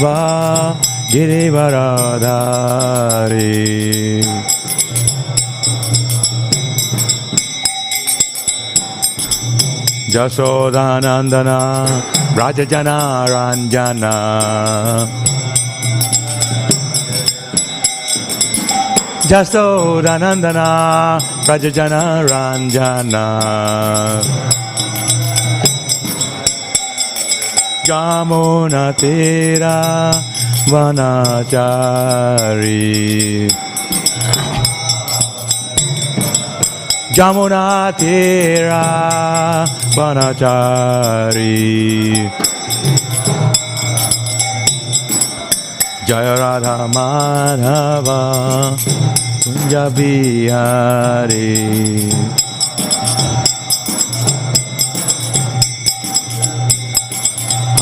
va girivaradari Jasodanandana Rajajana Ranjana Jasodanandana Rajajana Ranjana कामो न तेरा वनाचारी जामो तेरा वनाचारी जय राधा माधवा पंजाबी हरी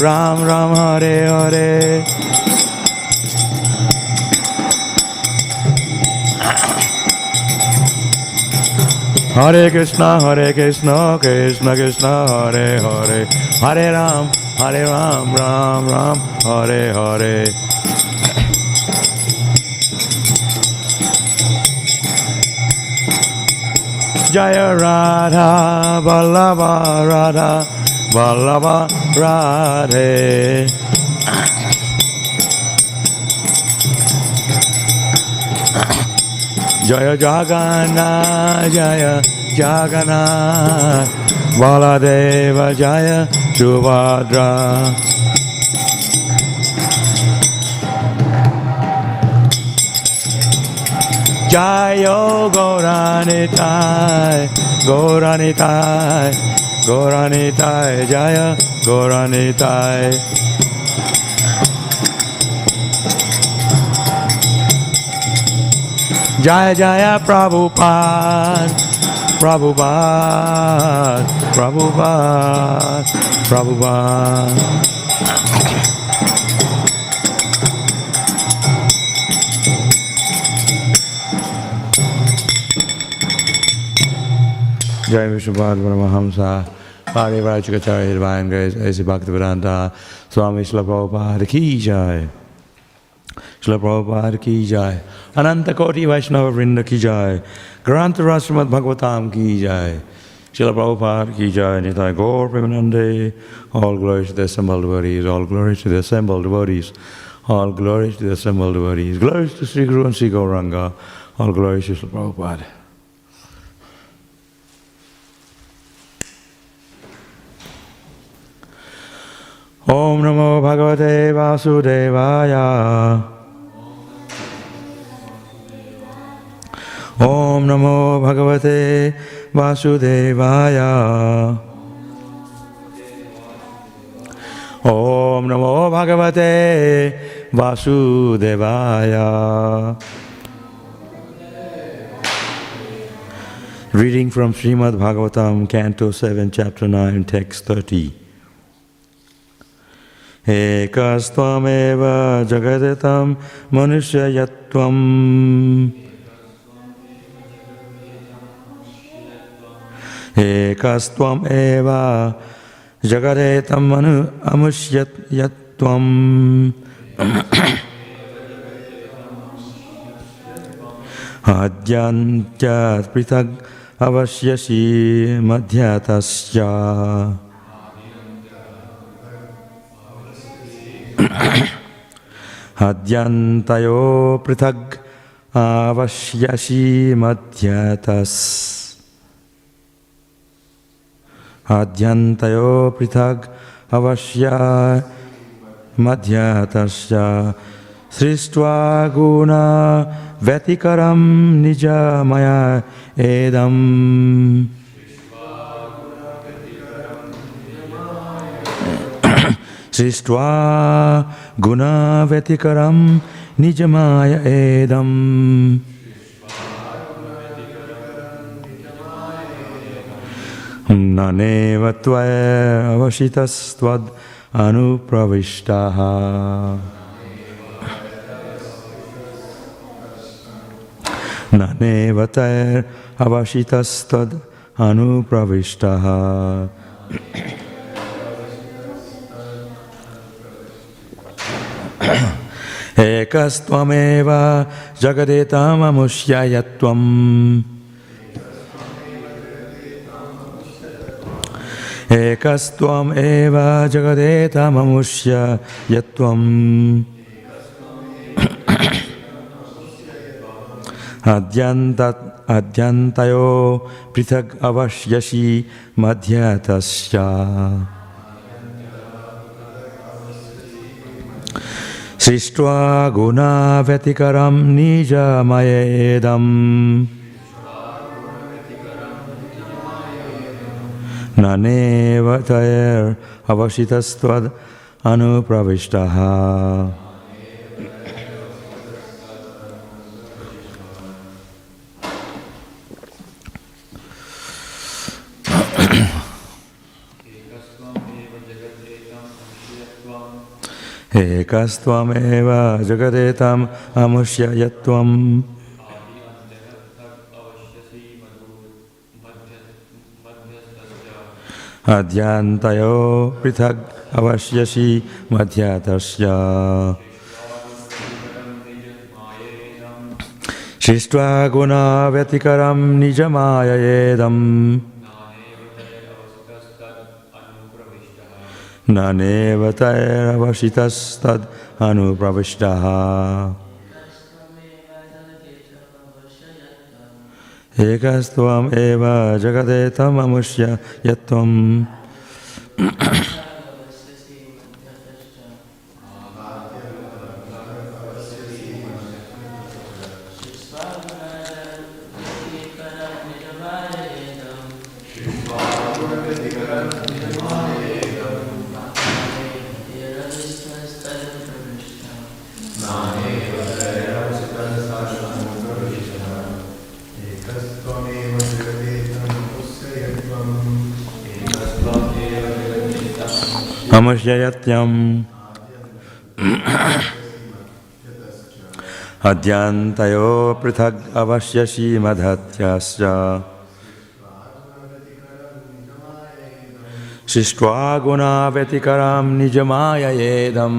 Ram Ram, Hare Hare. Hare Krishna, Hare Krishna, Krishna Krishna, Hare Hare, Hare Ram, Hare Ram, Ram Ram, Hare Hare. Jaya Radha Vallabha Radha Vallabha Radhe. Jaya Jagana Jaya Jagana Baladeva Jaya Subhadra. Jayo Goranitai, Goranitai, Goranitai, Jaya Goranitai. Jaya Jaya Prabhupada, Prabhupada, Prabhupada, Prabhupada. Jai Vishnupada Paramahamsa, Pari Vrachakacharya Divine Grace, A.C. Bhaktivedanta, Swami Srila Prabhupada Ki Jai. Srila Prabhupada Ki Jai. Ananta Koti Vaishnava Vrinda Ki Jai. Granta Rasramad Bhagavatam Ki Jai. Srila Prabhupada Ki Jai. Nitai Gaur Premanande. All glory to the assembled devotees. All glory to the assembled devotees. All glory to the assembled devotees. Glory to Sri Guru and Sri Gauranga. All glory to Srila Prabhupada. ओम नमो भगवते वासुदेवाय। ओम नमो भगवते वासुदेवाय। ओम नमो भगवते वासुदेवाय। Reading from Srimad Bhagavatam canto seven chapter nine text thirty एकस्त्वमेव जगदितं मनुष्ययत्वम्। एकस्त्वम् एव जगदेतं मनु अमुष्यत् यत्त्वम् अद्यन्त्य पृथग् अवश्यसि अद्यन्तयो पृथग् आवश्यसीमध्यतस् अद्यन्तयो पृथग् अवश्य मध्यतस्य सृष्ट्वा गुणा व्यतिकरं निजमय एदम्। सृष्ट्वा गुणाव्यतिकरं निजमाय एदम्। ननेव त्वयवशितस्त्वद् अनुप्रविष्टः। ननेव तैरवशितस्त्वद् अनुप्रविष्टः। एकस्त्वमेव जगदेताममुष्य यत्त्वम् एकस्त्वमेव जगदेताममुष्य यत्त्वम् अद्यन्त अद्यन्तयो पृथग् अवश्यसि मध्यतस्य। सृष्ट्वा गुणाव्यतिकरं निजमयेदम् ननेव तैरवशितस्त्वद् अनुप्रविष्टः एकस्त्वमेव जगदेताम् अमुष्य यत्त्वम् अद्यान्तयो पृथग् अवश्यसि मध्यतस्य। सृष्ट्वा गुणाव्यतिकरं निजमाययेदम्। ननेव तैरवशितस्तद् अनुप्रविष्टः। एकस्त्वम् एव जगदेतममुष्य यत्त्वम् यत्यम् अद्यात पृथग अवश्य गुणा शिष्ट्वा गुणाव्यतिकरां निजमाययेदम्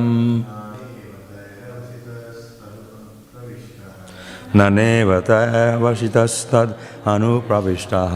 न नेवत वशितस्तद् अनुप्रविष्टः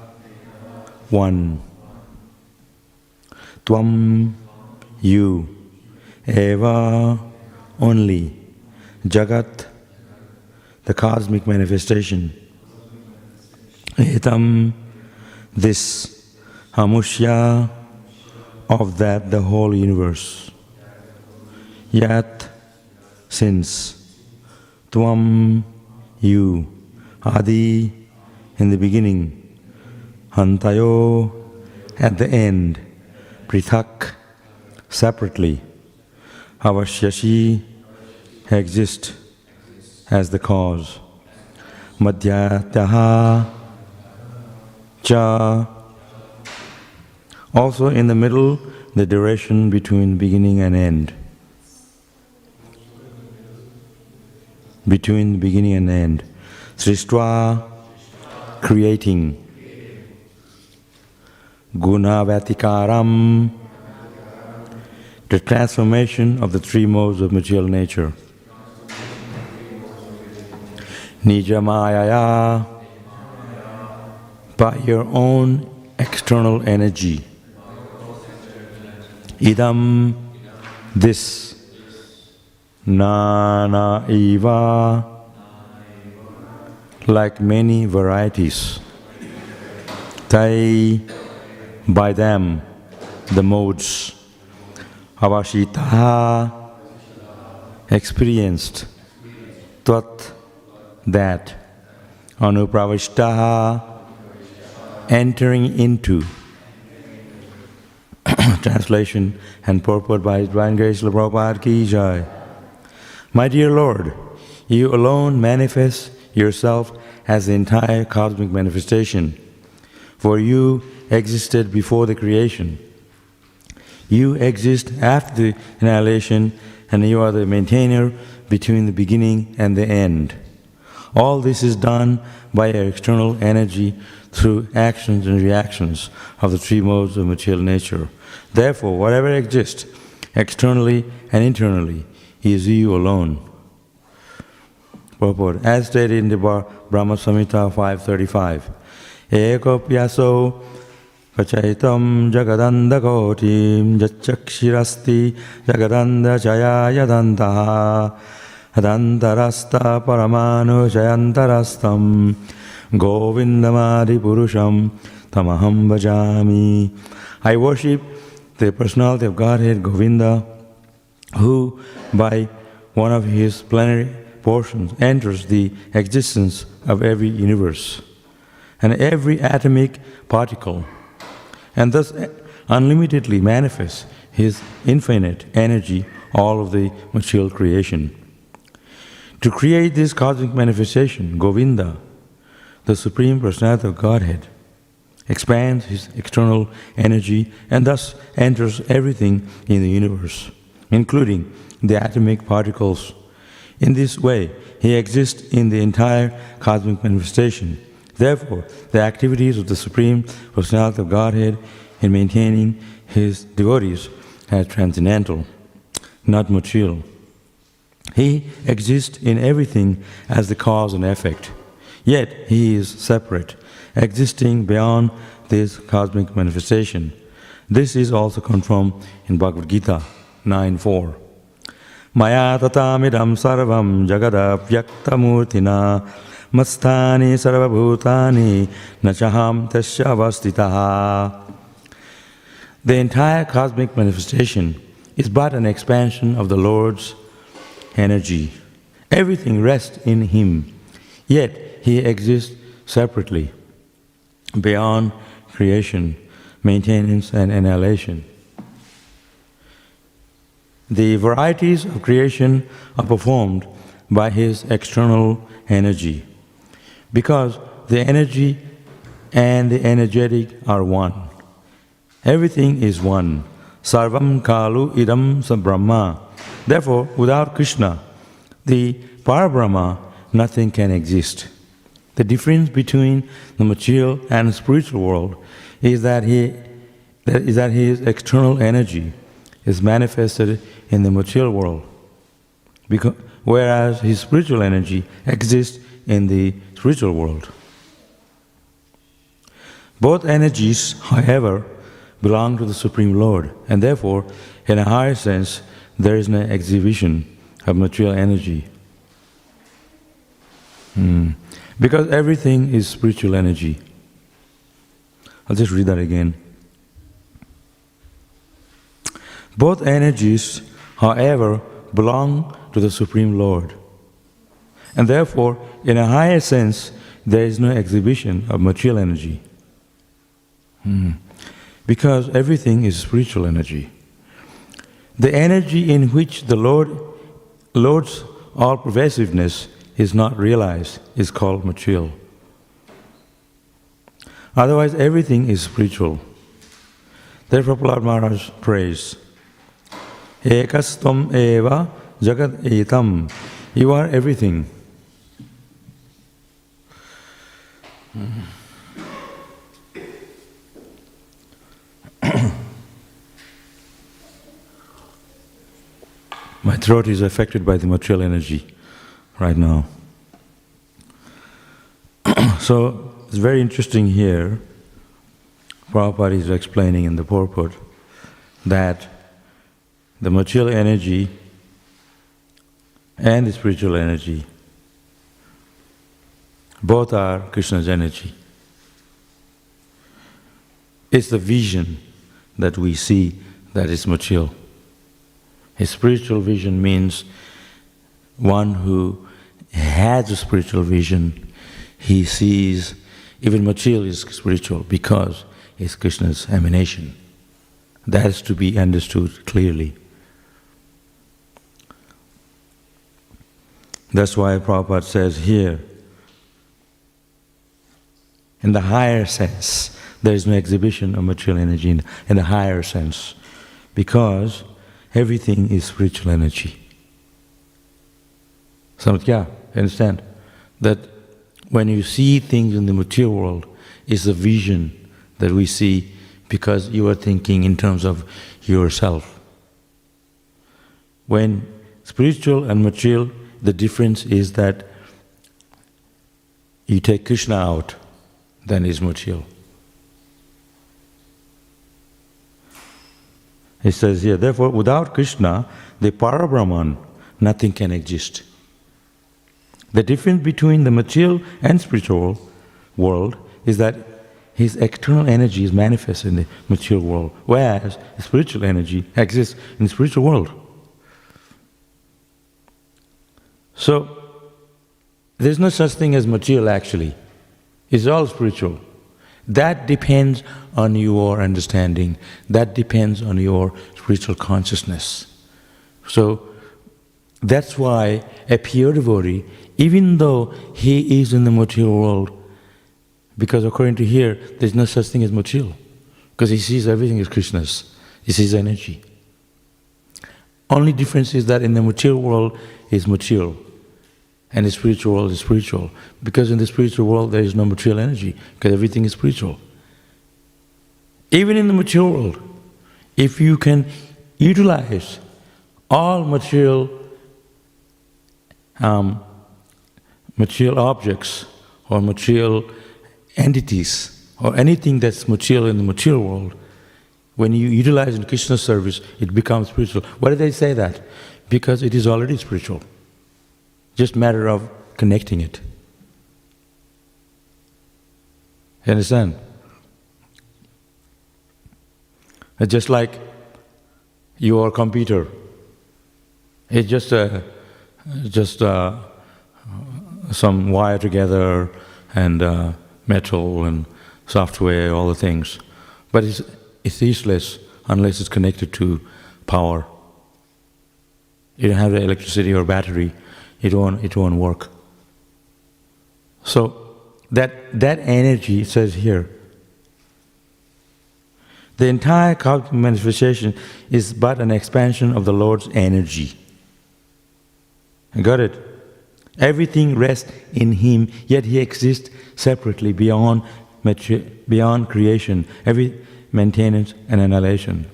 one. Tvam, you, Eva, only, Jagat, the cosmic manifestation, Etam, this, Hamushya, of that the whole universe. Yat, since, Tvam, you, Adi, in the beginning, Hantayo at the end, Prithak separately, Avashyashi exist as the cause, Madhyataha cha Also, in the middle, the duration between beginning and end. Between beginning and end. Srishtva, creating. Guna Vyatikaram, the transformation of the three modes of material nature. Nijamayaya, by your own external energy. Idam, this. Nana Eva, like many varieties. Tai, by them, the modes. Avashita, experienced. Tvat, that. Anupravishtaha, entering into. Translation and purport by His Divine Grace Prabhupada Ki Jai. My dear Lord, you alone manifest yourself as the entire cosmic manifestation, for you existed before the creation. You exist after the annihilation, and you are the maintainer between the beginning and the end. All this is done by your external energy through actions and reactions of the three modes of material nature. Therefore, whatever exists, externally and internally, is you alone. Purport. As stated in the Brahma Samhita 535, Ekopyaso चैतम जगदंधकोटी जक्षिस्ती जगदंधया यदंत हदंतरस्त परमाजयंतरस्त गोविंदमादिपुरुषम तमहम भजा I worship the personal of Godhead Govinda who by one of his plenary portion enters the existence of every universe and every atomic particle and thus uh, unlimitedly manifests his infinite energy, all of the material creation. To create this cosmic manifestation, Govinda, the Supreme Personality of Godhead, expands his external energy and thus enters everything in the universe including the atomic particles. In this way, he exists in the entire cosmic manifestation. Therefore, the activities of the Supreme Personality of Godhead in maintaining his devotees are transcendental, not material. He exists in everything as the cause and effect, yet he is separate, existing beyond this cosmic manifestation. This is also confirmed in Bhagavad Gita 9 4. Maya tatamidam sarvam mastani sarvabhutani nachaham tasya avastitaha. The entire cosmic manifestation is but an expansion of the Lord's energy. Everything rests in Him, yet He exists separately, beyond creation, maintenance, and annihilation. The varieties of creation are performed by his external energy because the energy and the energetic are one. Everything is one. Sarvam khalu idam sabrahma. Therefore, without Krishna, the Parabrahma, nothing can exist. The difference between the material and the spiritual world is that he is that his external energy is manifested in the material world, because, whereas his spiritual energy exists in the spiritual world. Both energies, however, belong to the Supreme Lord, and therefore, in a higher sense, there is no exhibition of material energy. Hmm. Because everything is spiritual energy. I'll just read that again. Both energies however, belong to the Supreme Lord. And therefore, in a higher sense, there is no exhibition of material energy. Hmm. Because everything is spiritual energy. The energy in which the Lord, Lord's all pervasiveness is not realized is called material. Otherwise, everything is spiritual. Therefore, Prahlad Maharaj prays, Ekastvam eva jagat etam. You are everything. Mm-hmm. My throat is affected by the material energy right now. so it's very interesting here. Prabhupada is explaining in the purport that the material energy and the spiritual energy both are Krishna's energy. It's the vision that we see that is material. A spiritual vision means one who has a spiritual vision, he sees even material is spiritual because it's Krishna's emanation. That is to be understood clearly. That's why Prabhupada says here, in the higher sense, there is no exhibition of material energy in, in the higher sense, because everything is spiritual energy. Samatya, understand? That when you see things in the material world, it's a vision that we see because you are thinking in terms of yourself. When spiritual and material, the difference is that you take Krishna out, then is material. He says here, therefore, without Krishna, the Parabrahman, nothing can exist. The difference between the material and spiritual world is that his external energy is manifest in the material world, whereas spiritual energy exists in the spiritual world. So, there's no such thing as material actually. It's all spiritual. That depends on your understanding, that depends on your spiritual consciousness. So, that's why a pure devotee, even though he is in the material world, because according to here, there's no such thing as material, because he sees everything as Krishna's, he sees energy. Only difference is that in the material world is material, and the spiritual world is spiritual. Because in the spiritual world there is no material energy, because everything is spiritual. Even in the material world, if you can utilize all material um, material objects or material entities or anything that's material in the material world, when you utilize in Krishna's service, it becomes spiritual. Why do they say that? Because it is already spiritual. Just matter of connecting it. You understand? It's just like your computer. It's just a, just a, some wire together and uh, metal and software, all the things. But it's, it's useless unless it's connected to power. You don't have the electricity or battery, it won't, it won't work. So that, that energy, says here, the entire cosmic manifestation is but an expansion of the Lord's energy. You got it? Everything rests in Him, yet He exists separately beyond, beyond creation, every maintenance and annihilation.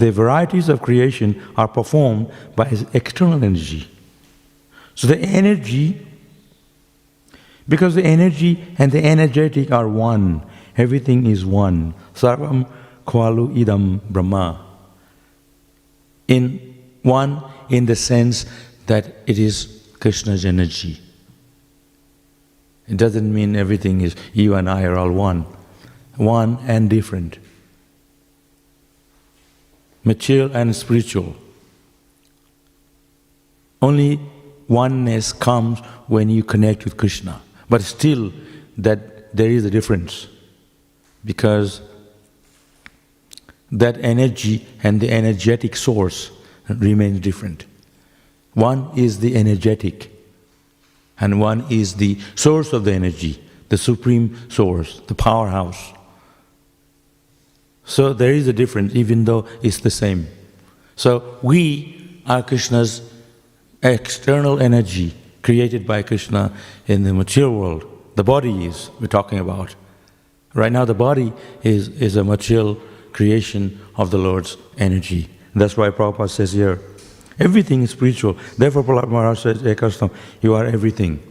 The varieties of creation are performed by His external energy. So the energy, because the energy and the energetic are one, everything is one. Sarvam Khalu Idam Brahma. In one in the sense that it is Krishna's energy. It doesn't mean everything is, you and I are all one. One and different. Material and spiritual. Only oneness comes when you connect with Krishna. But still, that there is a difference. Because that energy and the energetic source remains different. One is the energetic, and one is the source of the energy, the supreme source, the powerhouse. So there is a difference, even though it's the same. So we are Krishna's external energy created by Krishna in the material world. The body is, we're talking about. Right now, the body is, is a material creation of the Lord's energy. That's why Prabhupada says here, everything is spiritual. Therefore, Prahlad Maharaj says, you are everything.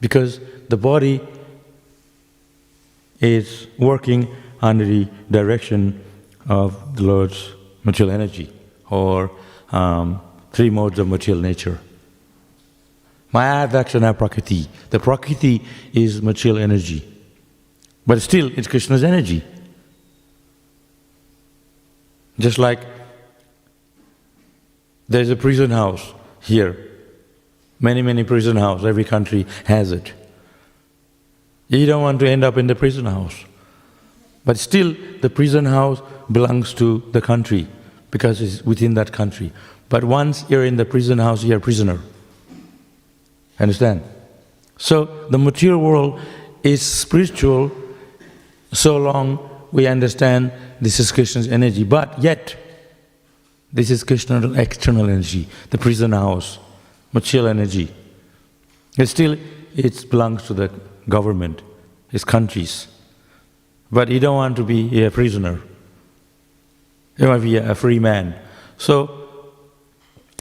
Because the body is working under the direction of the Lord's material energy or um, three modes of material nature. Maya Dakshana Prakriti. The Prakriti is material energy. But still, it's Krishna's energy. Just like there's a prison house here. Many, many prison house, every country has it. You don't want to end up in the prison house. But still, the prison house belongs to the country because it's within that country. But once you're in the prison house, you're a prisoner. Understand? So the material world is spiritual so long we understand this is Krishna's energy. But yet, this is Krishna's external energy, the prison house, material energy. It still it belongs to the government, his countries. But you don't want to be a prisoner. You want to be a free man. So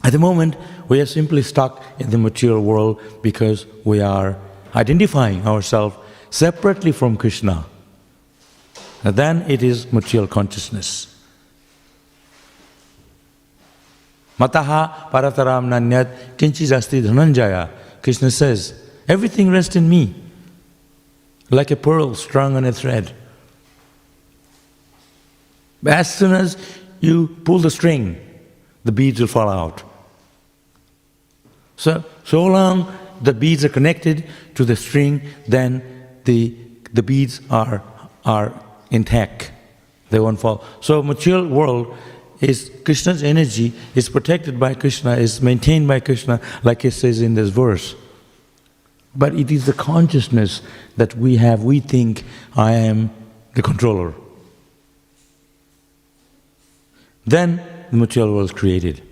at the moment, we are simply stuck in the material world because we are identifying ourselves separately from Krishna. And then it is material consciousness. Mataha parataram nanyat kinchijasti dhananjaya. Krishna says, everything rests in me, like a pearl strung on a thread. As soon as you pull the string, the beads will fall out. So, so long the beads are connected to the string, then the, the beads are, are intact. They won't fall. So material world is Krishna's energy is protected by Krishna, is maintained by Krishna, like it says in this verse. But it is the consciousness that we have, we think I am the controller. Then the material world is created.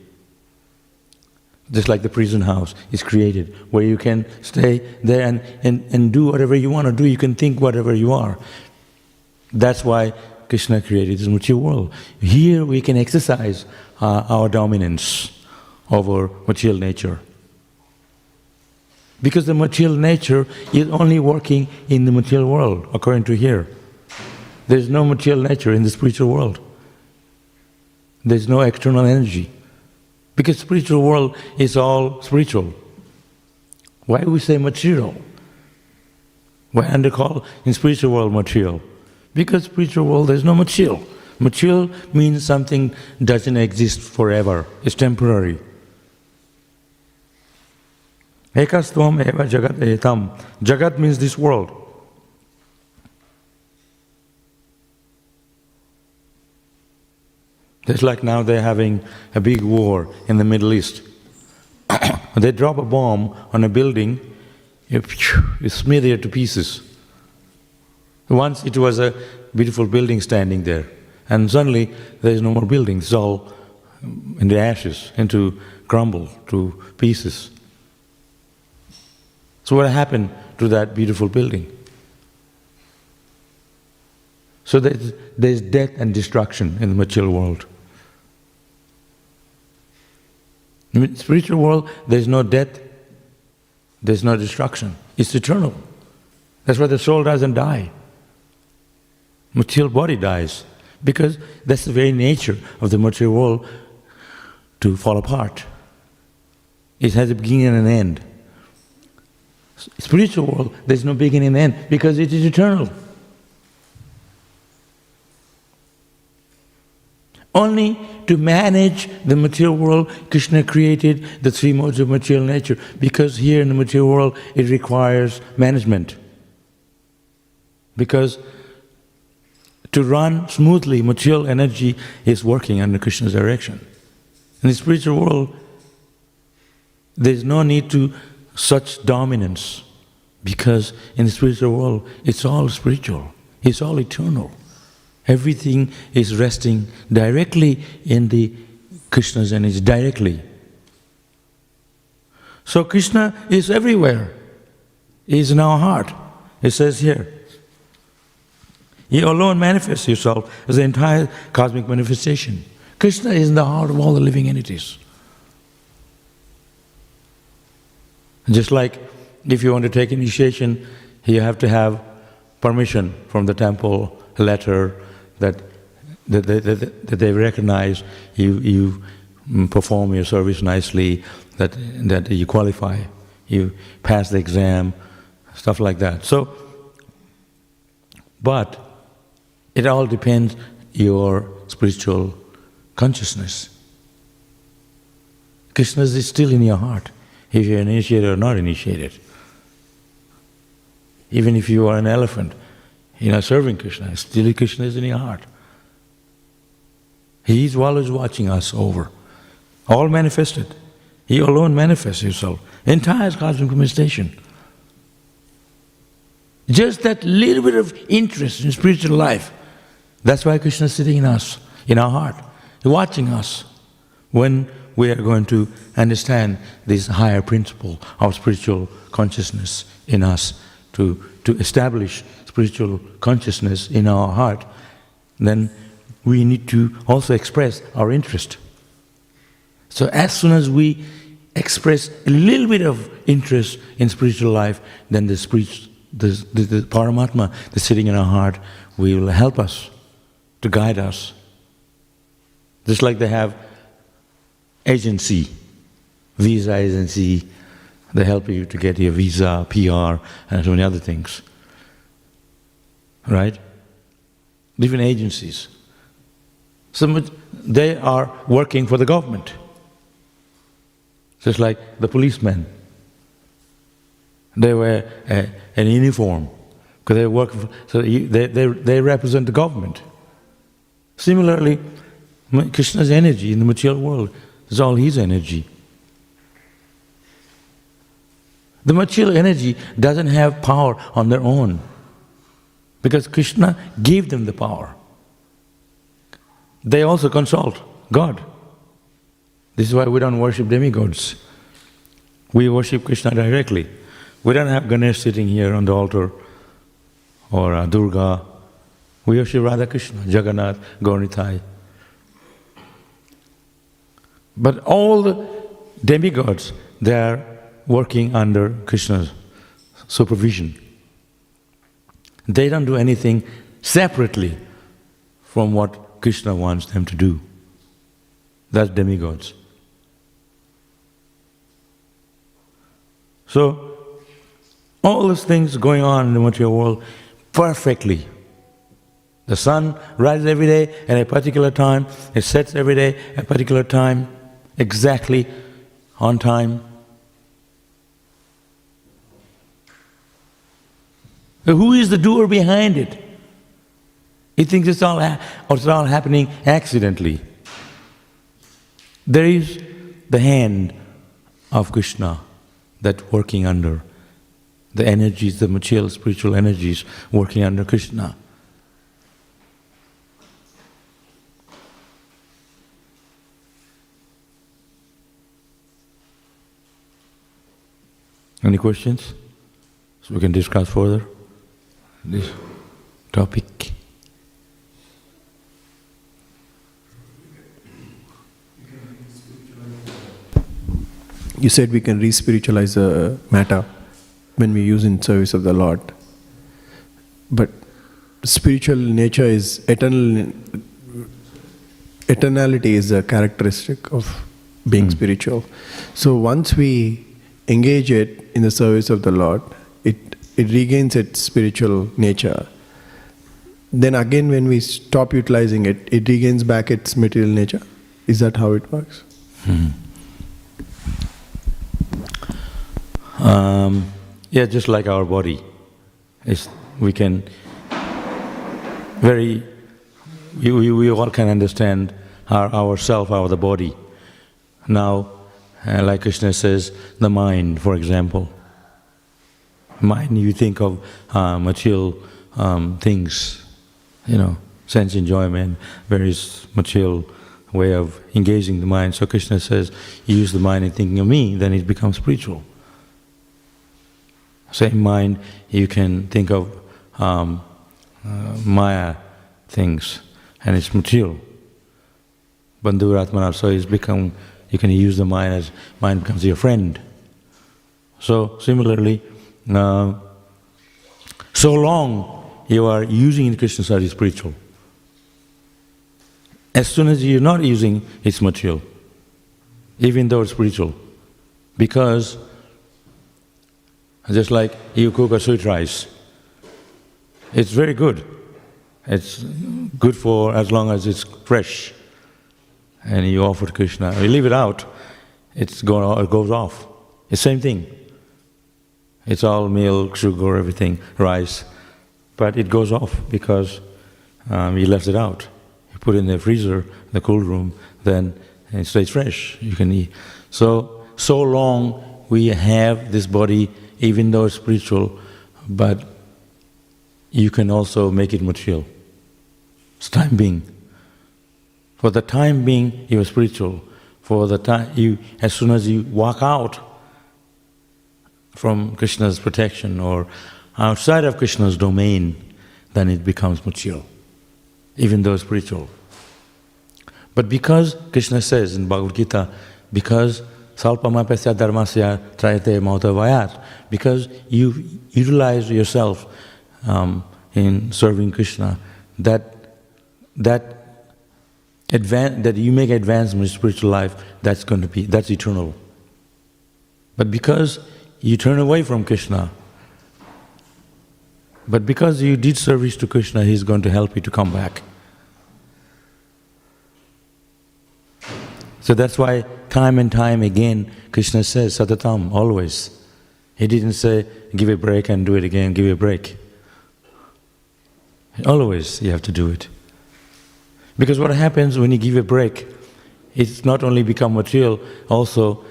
Just like the prison house is created, where you can stay there and, and, and do whatever you want to do, you can think whatever you are. That's why Krishna created this material world. Here we can exercise uh, our dominance over material nature. Because the material nature is only working in the material world, according to here. There's no material nature in the spiritual world. There's no external energy. Because spiritual world is all spiritual. Why we say material? Why they call in spiritual world material? Because spiritual world there's no material. Material means something doesn't exist forever. It's temporary. Ekastvam eva jagat etam. Jagat means this world. Just like now they're having a big war in the Middle East. they drop a bomb on a building, it's smeared to pieces. Once it was a beautiful building standing there, and suddenly there is no more building, it's all um, in the ashes, into crumble, to pieces. So, what happened to that beautiful building? So, there's, there's death and destruction in the material world. In spiritual world, there's no death, there's no destruction. It's eternal. That's why the soul doesn't die. Material body dies because that's the very nature of the material world to fall apart. It has a beginning and an end. Spiritual world, there's no beginning and end because it is eternal. Only to manage the material world, Krishna created the three modes of material nature because here in the material world it requires management. Because to run smoothly, material energy is working under Krishna's direction. In the spiritual world, there's no need to such dominance because in the spiritual world it's all spiritual, it's all eternal. Everything is resting directly in the Krishna's energy, directly. So Krishna is everywhere. He is in our heart. It says here. You alone manifests yourself as the entire cosmic manifestation. Krishna is in the heart of all the living entities. Just like if you want to take initiation, you have to have permission from the temple, letter that, that, that, they recognize you, you perform your service nicely, that, that you qualify, you pass the exam, stuff like that. So, but it all depends your spiritual consciousness. Krishna is still in your heart, if you're initiated or not initiated. Even if you are an elephant, you're not serving Krishna, still Krishna is in your heart. He is always watching us over, all manifested. He alone manifests himself, entire cosmic manifestation. Just that little bit of interest in spiritual life, that's why Krishna is sitting in us, in our heart, watching us when we are going to understand this higher principle of spiritual consciousness in us, to, to establish spiritual consciousness in our heart, then we need to also express our interest. So as soon as we express a little bit of interest in spiritual life, then the, spirit, the, the, the Paramatma that's sitting in our heart will help us, to guide us. Just like they have agency, visa agency, they help you to get your visa, PR, and so many other things. Right? Different agencies. Some they are working for the government. Just like the policemen. They wear a, an uniform because they work for, so they, they, they represent the government. Similarly, Krishna's energy in the material world is all his energy. The material energy doesn't have power on their own because Krishna gave them the power. They also consult God. This is why we don't worship demigods. We worship Krishna directly. We don't have Ganesh sitting here on the altar or uh, Durga. We worship Radha Krishna, Jagannath, Gaurnitai. But all the demigods, they are working under Krishna's supervision. They don't do anything separately from what Krishna wants them to do. That's demigods. So, all those things going on in the material world perfectly. The sun rises every day at a particular time, it sets every day at a particular time, exactly on time. Who is the doer behind it? He thinks it's all, ha- it's all happening accidentally. There is the hand of Krishna that working under the energies, the material spiritual energies working under Krishna. Any questions? So we can discuss further this topic. You said we can re-spiritualize the matter when we use in service of the Lord. But spiritual nature is eternal. Eternality is a characteristic of being Mm. spiritual. So once we engage it in the service of the Lord, it regains its spiritual nature. Then again, when we stop utilizing it, it regains back its material nature. Is that how it works? Um, yeah, just like our body, it's, we can very, we, we, we all can understand our, ourself, our the body. Now, uh, like Krishna says, the mind, for example. Mind, you think of uh, material um, things, you know, sense enjoyment, various material way of engaging the mind. So Krishna says, use the mind in thinking of me, then it becomes spiritual. Same mind, you can think of um, uh, Maya things, and it's material. Bandhuratmana, so it's become, you can use the mind as, mind becomes your friend. So similarly, uh, so long you are using in Krishna study spiritual. As soon as you're not using, it's material, even though it's spiritual. Because just like you cook a sweet rice, it's very good. It's good for as long as it's fresh. And you offer to Krishna. You leave it out, it goes off. It's the same thing. It's all milk, sugar, everything, rice. But it goes off because um, you left it out. You put it in the freezer, the cool room, then it stays fresh. You can eat. So, so long we have this body, even though it's spiritual, but you can also make it material. It's time being. For the time being, you are spiritual. For the time you, as soon as you walk out from Krishna's protection or outside of Krishna's domain, then it becomes material, even though spiritual. But because Krishna says in Bhagavad Gita, because salpamapasya dharmasya trayate mautavayat, because you utilize yourself um, in serving Krishna, that that advan- that you make advancement in spiritual life, that's going to be that's eternal. But because you turn away from Krishna, but because you did service to Krishna, He's going to help you to come back. So that's why time and time again Krishna says satatam, always. He didn't say give a break and do it again, give a break. Always you have to do it. Because what happens when you give a break, it's not only become material, also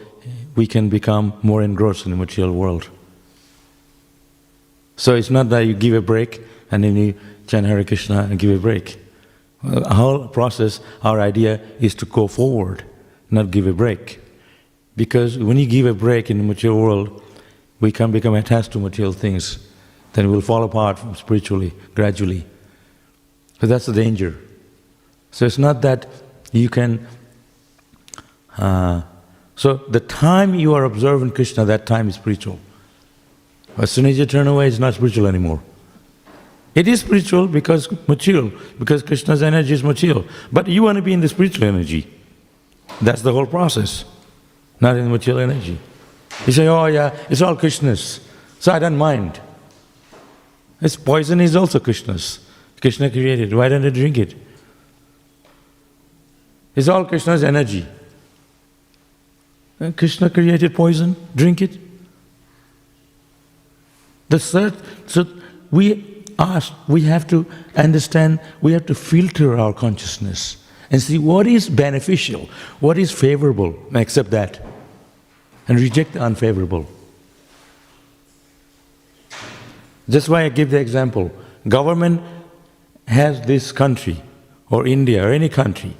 we can become more engrossed in the material world. So it's not that you give a break and then you chant Hare Krishna and give a break. Our whole process, our idea is to go forward, not give a break. Because when you give a break in the material world, we can become attached to material things. Then we'll fall apart spiritually, gradually. So that's the danger. So it's not that you can. Uh, so the time you are observing Krishna, that time is spiritual. As soon as you turn away, it's not spiritual anymore. It is spiritual because material, because Krishna's energy is material. But you want to be in the spiritual energy. That's the whole process, not in the material energy. You say, oh yeah, it's all Krishna's, so I don't mind. This poison is also Krishna's. Krishna created, why don't I drink it? It's all Krishna's energy. And Krishna created poison, drink it. The third, so we ask, we have to understand, we have to filter our consciousness and see what is beneficial, what is favorable, accept that, and reject the unfavorable. That's why I give the example. Government has this country, or India, or any country.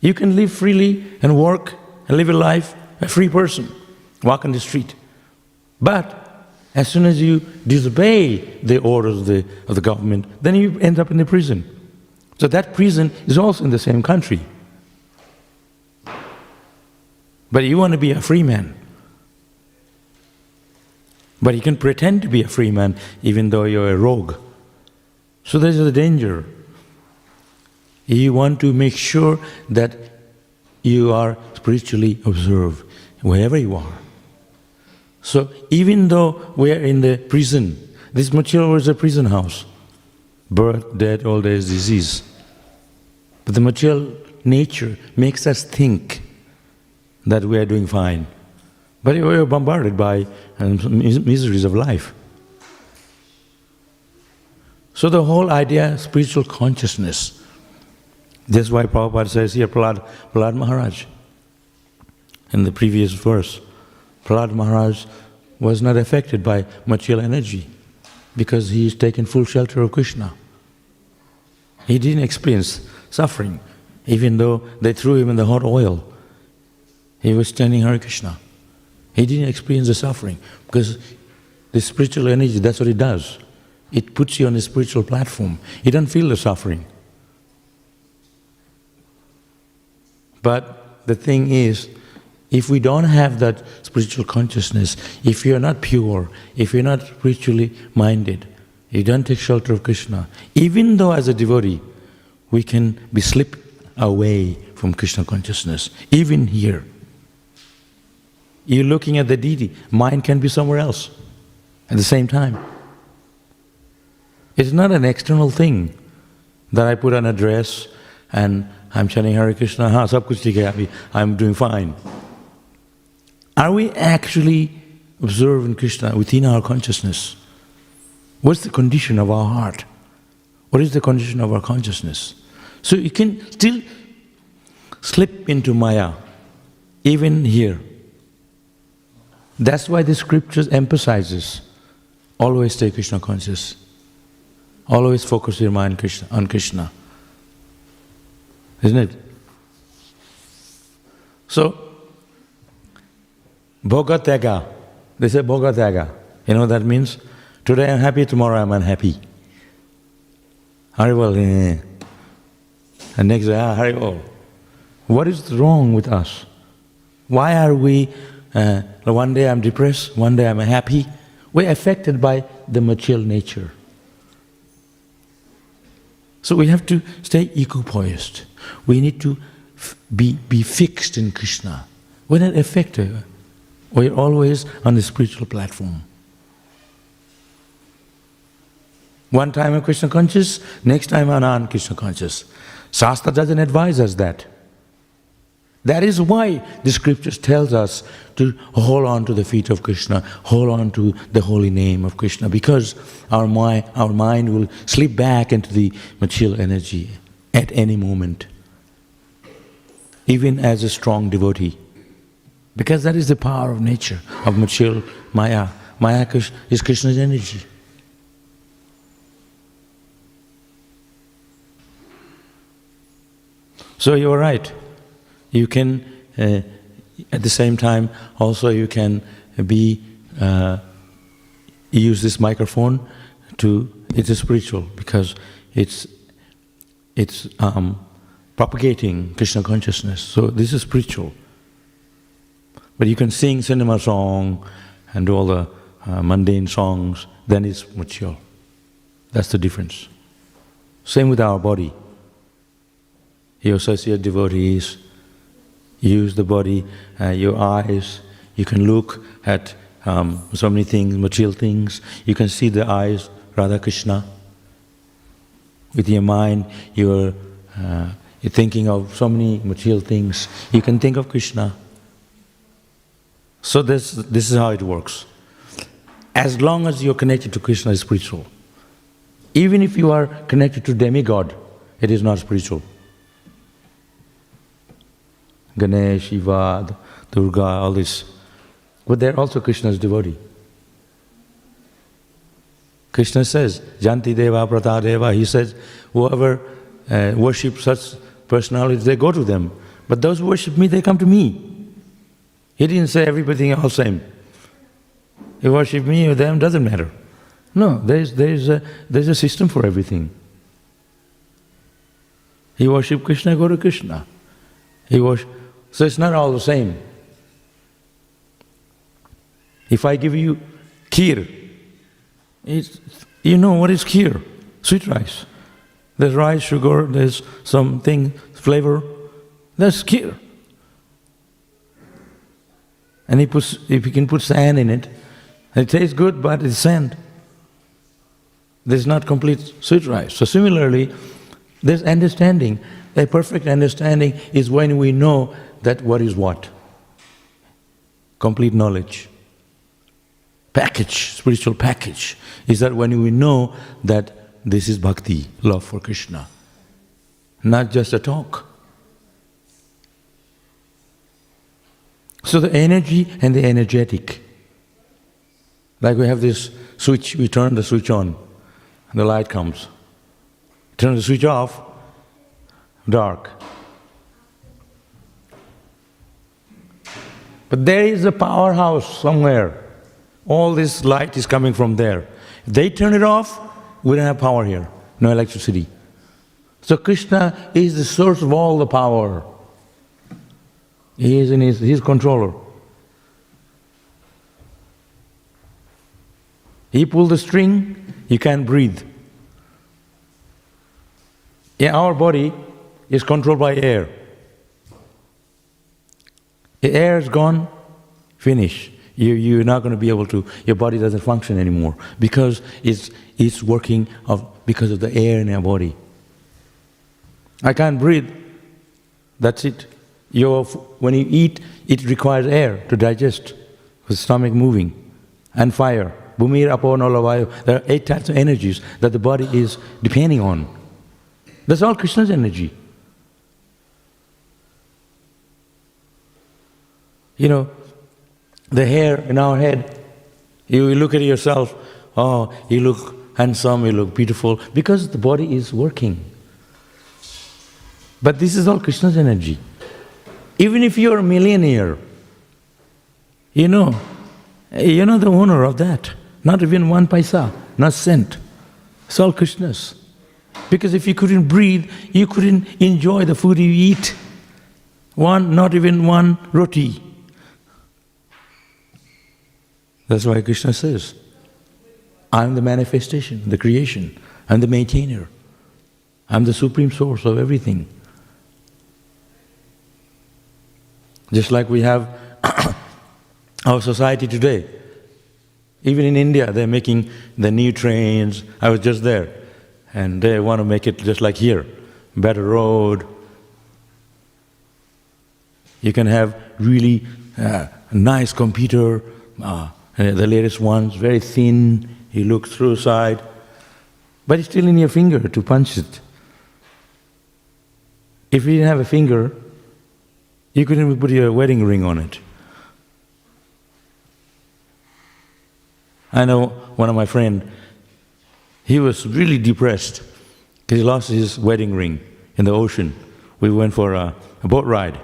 You can live freely and work and live a life, a free person, walk on the street. But as soon as you disobey the orders of the, of the government, then you end up in the prison. So that prison is also in the same country. But you want to be a free man. But you can pretend to be a free man even though you're a rogue. So there's a danger. You want to make sure that you are spiritually observed wherever you are. So even though we are in the prison, this material is a prison house birth, death, old age, disease. But the material nature makes us think that we are doing fine. But we are bombarded by um, miseries of life. So the whole idea spiritual consciousness. That's why Prabhupada says here, Prahlad, Prahlad Maharaj, in the previous verse, Prahlad Maharaj was not affected by material energy because he is taken full shelter of Krishna. He didn't experience suffering, even though they threw him in the hot oil. He was chanting Hare Krishna. He didn't experience the suffering because the spiritual energy, that's what it does. It puts you on a spiritual platform. You don't feel the suffering. But the thing is, if we don't have that spiritual consciousness, if you're not pure, if you're not spiritually minded, you don't take shelter of Krishna, even though as a devotee, we can be slip away from Krishna consciousness, even here. You're looking at the deity, mind can be somewhere else at the same time. It's not an external thing that I put on a dress and I'm chanting Hare Krishna, ha, sab kuch I'm doing fine. Are we actually observing Krishna within our consciousness? What's the condition of our heart? What is the condition of our consciousness? So you can still slip into Maya, even here. That's why the scriptures emphasizes always stay Krishna conscious. Always focus your mind Krishna, on Krishna. Isn't it? So, Bhogatyaga, they say Bhogatyaga. You know what that means? Today I'm happy, tomorrow I'm unhappy. Haribol, eh. and next day, ah, Haribol. What is wrong with us? Why are we, uh, one day I'm depressed, one day I'm happy? We're affected by the material nature. So we have to stay equipoised. We need to be, be fixed in Krishna. We're not affected. We're always on the spiritual platform. One time I'm Krishna conscious, next time I'm non Krishna conscious. Shastra doesn't advise us that. That is why the scriptures tells us to hold on to the feet of Krishna, hold on to the holy name of Krishna, because our mind, our mind will slip back into the material energy at any moment, even as a strong devotee. Because that is the power of nature, of material Maya. Maya is Krishna's energy. So you are right. You can, uh, at the same time, also you can be, uh, use this microphone to, it's spiritual because it's, it's um, propagating Krishna consciousness. So this is spiritual. But you can sing cinema song and do all the uh, mundane songs, then it's mature. That's the difference. Same with our body. You associate devotees, use the body, uh, your eyes, you can look at um, so many things, material things, you can see the eyes, Radha Krishna. With your mind, you're, uh, you're thinking of so many material things, you can think of Krishna. So this, this is how it works. As long as you're connected to Krishna, it's spiritual. Even if you are connected to demigod, it is not spiritual. Ganesh, Shiva, Durga, all this. But they're also Krishna's devotee. Krishna says, Janti Deva Prata Deva, he says, whoever uh, worships such personalities, they go to them. But those who worship me, they come to me. He didn't say everything all same. You worship me or them, doesn't matter. No, there's, there's, a, there's a system for everything. He worship Krishna, go to Krishna. He worship, so it's not all the same. If I give you kheer, you know what is kheer? Sweet rice. There's rice, sugar, there's something, flavor. That's kheer. And he puts, if he can put sand in it, it tastes good, but it's sand. There's not complete sweet rice. So similarly, there's understanding. A perfect understanding is when we know that what is what? Complete knowledge. Package, spiritual package, is that when we know that this is bhakti, love for Krishna, not just a talk. So the energy and the energetic. Like we have this switch, we turn the switch on, and the light comes. Turn the switch off, dark. But there is a powerhouse somewhere. All this light is coming from there. If they turn it off, we don't have power here, no electricity. So Krishna is the source of all the power. He is in his, his controller. He pulled the string, you can't breathe. Yeah, our body is controlled by air. The air is gone, finish. You, you're not going to be able to, your body doesn't function anymore because it's, it's working of, because of the air in your body. I can't breathe, that's it. Your, when you eat, it requires air to digest, the stomach moving, and fire. There are eight types of energies that the body is depending on. That's all Krishna's energy. You know, the hair in our head, you look at yourself, oh, you look handsome, you look beautiful, because the body is working. But this is all Krishna's energy. Even if you're a millionaire, you know, you're not the owner of that. Not even one paisa, not cent. Krishna's. Because if you couldn't breathe, you couldn't enjoy the food you eat. One, not even one roti. That's why Krishna says, I'm the manifestation, the creation, I'm the maintainer, I'm the supreme source of everything. Just like we have our society today. Even in India, they're making the new trains. I was just there, and they want to make it just like here better road. You can have really uh, nice computer, uh, the latest ones, very thin, you look through side, but it's still in your finger to punch it. If you didn't have a finger, you couldn't even put your wedding ring on it. I know one of my friend, he was really depressed because he lost his wedding ring in the ocean. We went for a, a boat ride.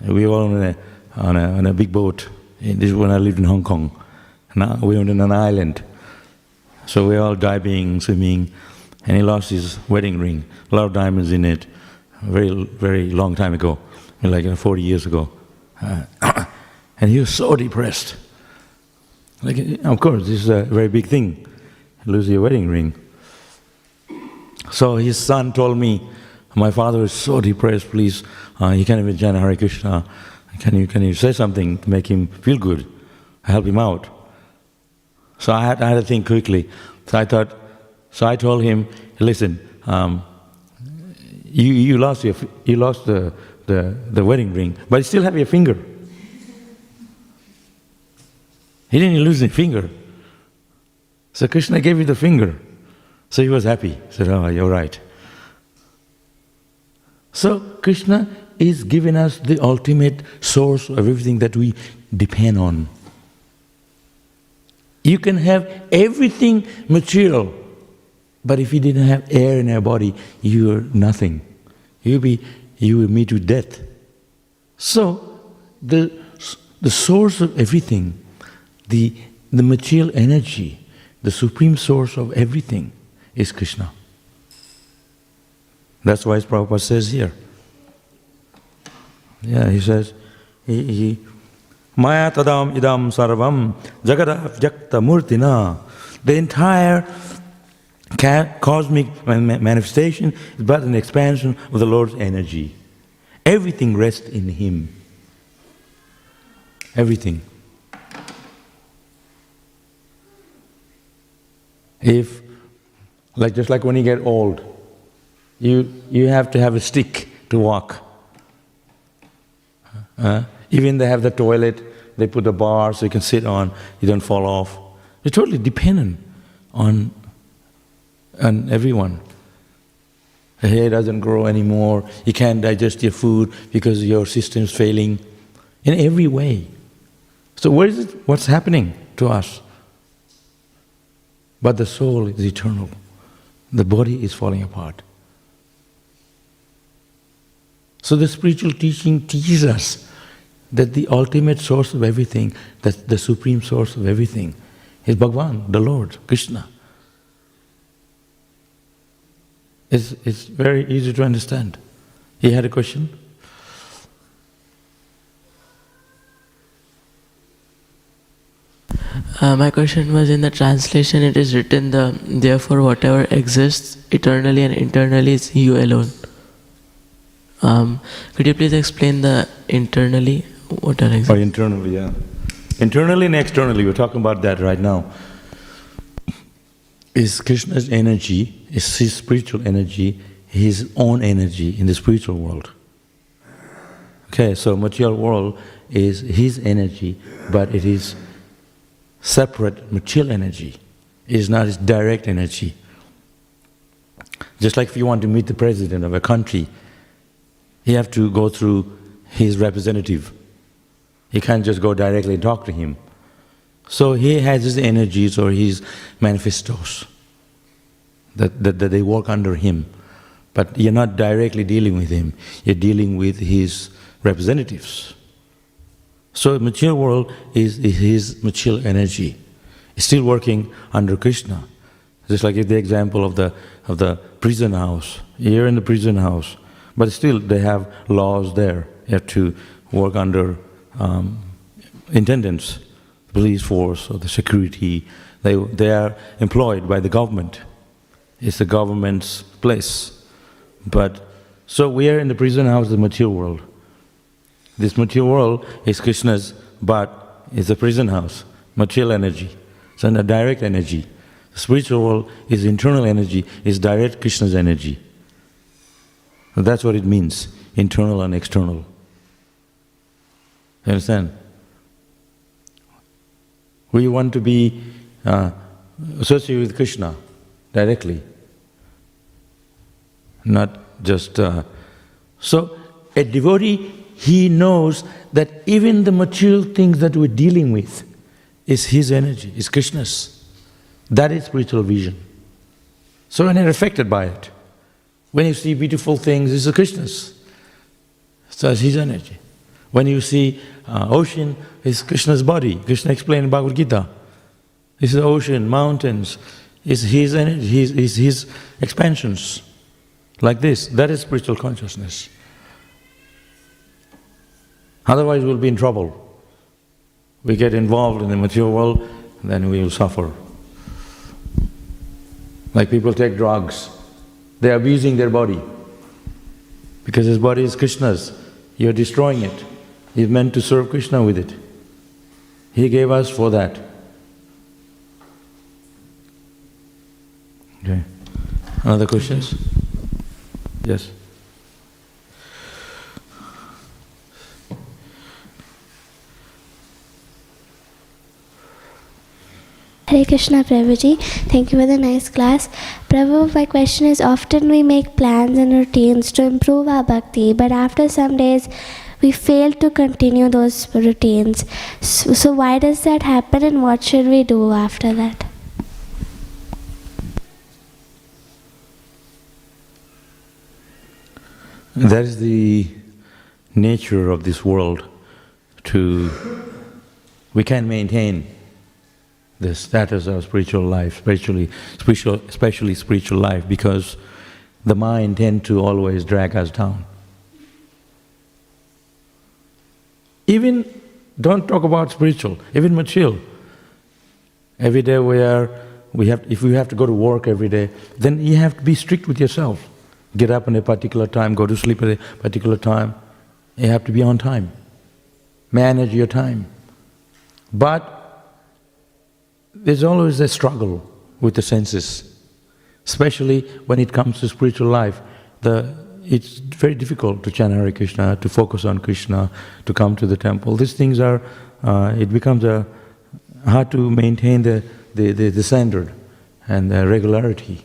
We were on a, on a, on a big boat. Eh, this is when I lived in Hong Kong. Now we were on an island. So we were all diving, swimming, and he lost his wedding ring. A lot of diamonds in it, very, very long time ago like uh, 40 years ago. Uh, and he was so depressed. Like, of course, this is a very big thing, lose your wedding ring. So his son told me, my father is so depressed, please, uh, he can't even chant Hare Krishna. Can you, can you say something to make him feel good? Help him out. So I had, I had to think quickly. So I thought, so I told him, listen, um, you, you lost, your, you lost the, the, the wedding ring, but you still have your finger. He didn't lose the finger. So Krishna gave you the finger. So he was happy. He said, Oh, you're right. So Krishna is giving us the ultimate source of everything that we depend on. You can have everything material, but if you didn't have air in your body, you're nothing. You'll be you will meet with death. So, the, the source of everything, the, the material energy, the supreme source of everything is Krishna. That's why Prabhupada says here. Yeah, he says, he, he Maya tadam idam sarvam jagada jakta murtina. The entire cosmic manifestation is but an expansion of the Lord's energy. Everything rests in Him. Everything. If, like just like when you get old, you, you have to have a stick to walk. Uh, even they have the toilet, they put a bar so you can sit on, you don't fall off. You're totally dependent on and everyone. The hair doesn't grow anymore, you can't digest your food because your system's failing in every way. So what is it? What's happening to us? But the soul is eternal. The body is falling apart. So the spiritual teaching teaches us that the ultimate source of everything, that the supreme source of everything, is Bhagwan, the Lord, Krishna. It's, it's very easy to understand. He had a question? Uh, my question was in the translation it is written the therefore whatever exists eternally and internally is you alone. Um, could you please explain the internally what are Or exists? internally, yeah. Internally and externally, we're talking about that right now. Is Krishna's energy, is his spiritual energy, his own energy in the spiritual world. Okay, so material world is his energy, but it is separate material energy. It is not his direct energy. Just like if you want to meet the president of a country, you have to go through his representative. You can't just go directly and talk to him. So he has his energies or his manifestos that, that, that they work under him. But you're not directly dealing with him, you're dealing with his representatives. So the material world is, is his material energy. It's still working under Krishna. Just like the example of the, of the prison house. You're in the prison house, but still they have laws there. You have to work under um, intendants, police force or the security. They, they are employed by the government. It's the government's place. But so we are in the prison house, the material world. This material world is Krishna's, but it's a prison house, material energy. It's a direct energy. The spiritual world is internal energy, is direct Krishna's energy. That's what it means, internal and external. You understand? We want to be uh, associated with Krishna directly, not just. Uh, so, a devotee, he knows that even the material things that we're dealing with is his energy, is Krishna's. That is spiritual vision. So, when you're affected by it, when you see beautiful things, it's Krishna's. So, it's his energy. When you see uh, ocean, is Krishna's body. Krishna explained in Bhagavad Gita. This is the ocean, mountains, is his his, his, expansions. Like this. That is spiritual consciousness. Otherwise, we'll be in trouble. We get involved in the material world, then we will suffer. Like people take drugs, they're abusing their body. Because his body is Krishna's, you're destroying it. He's meant to serve Krishna with it. He gave us for that. Okay. Another questions? Yes. Hare Krishna Prabhuji, thank you for the nice class. Prabhu, my question is often we make plans and routines to improve our bhakti, but after some days we fail to continue those routines. So, so why does that happen and what should we do after that? That is the nature of this world to we can maintain the status of spiritual life, spiritually, spiritual, especially spiritual life, because the mind tend to always drag us down. Even don't talk about spiritual, even material. Every day we are we have if we have to go to work every day, then you have to be strict with yourself. Get up at a particular time, go to sleep at a particular time. You have to be on time. Manage your time. But there's always a struggle with the senses, especially when it comes to spiritual life. The, it's very difficult to chant Hare Krishna, to focus on Krishna, to come to the temple. These things are, uh, it becomes a, hard to maintain the, the, the, the standard and the regularity.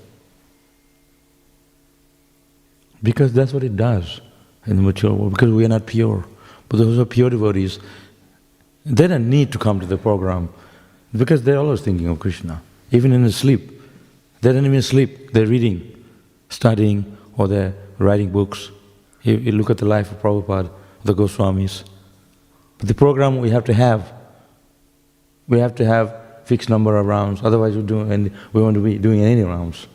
Because that's what it does in the mature world, because we are not pure. But those who are pure devotees, they don't need to come to the program because they're always thinking of Krishna. Even in their sleep. They don't even sleep, they're reading, studying, or they're writing books. You, you look at the life of Prabhupada, the Goswamis. But the program we have to have, we have to have fixed number of rounds, otherwise we, do, and we won't be doing any rounds.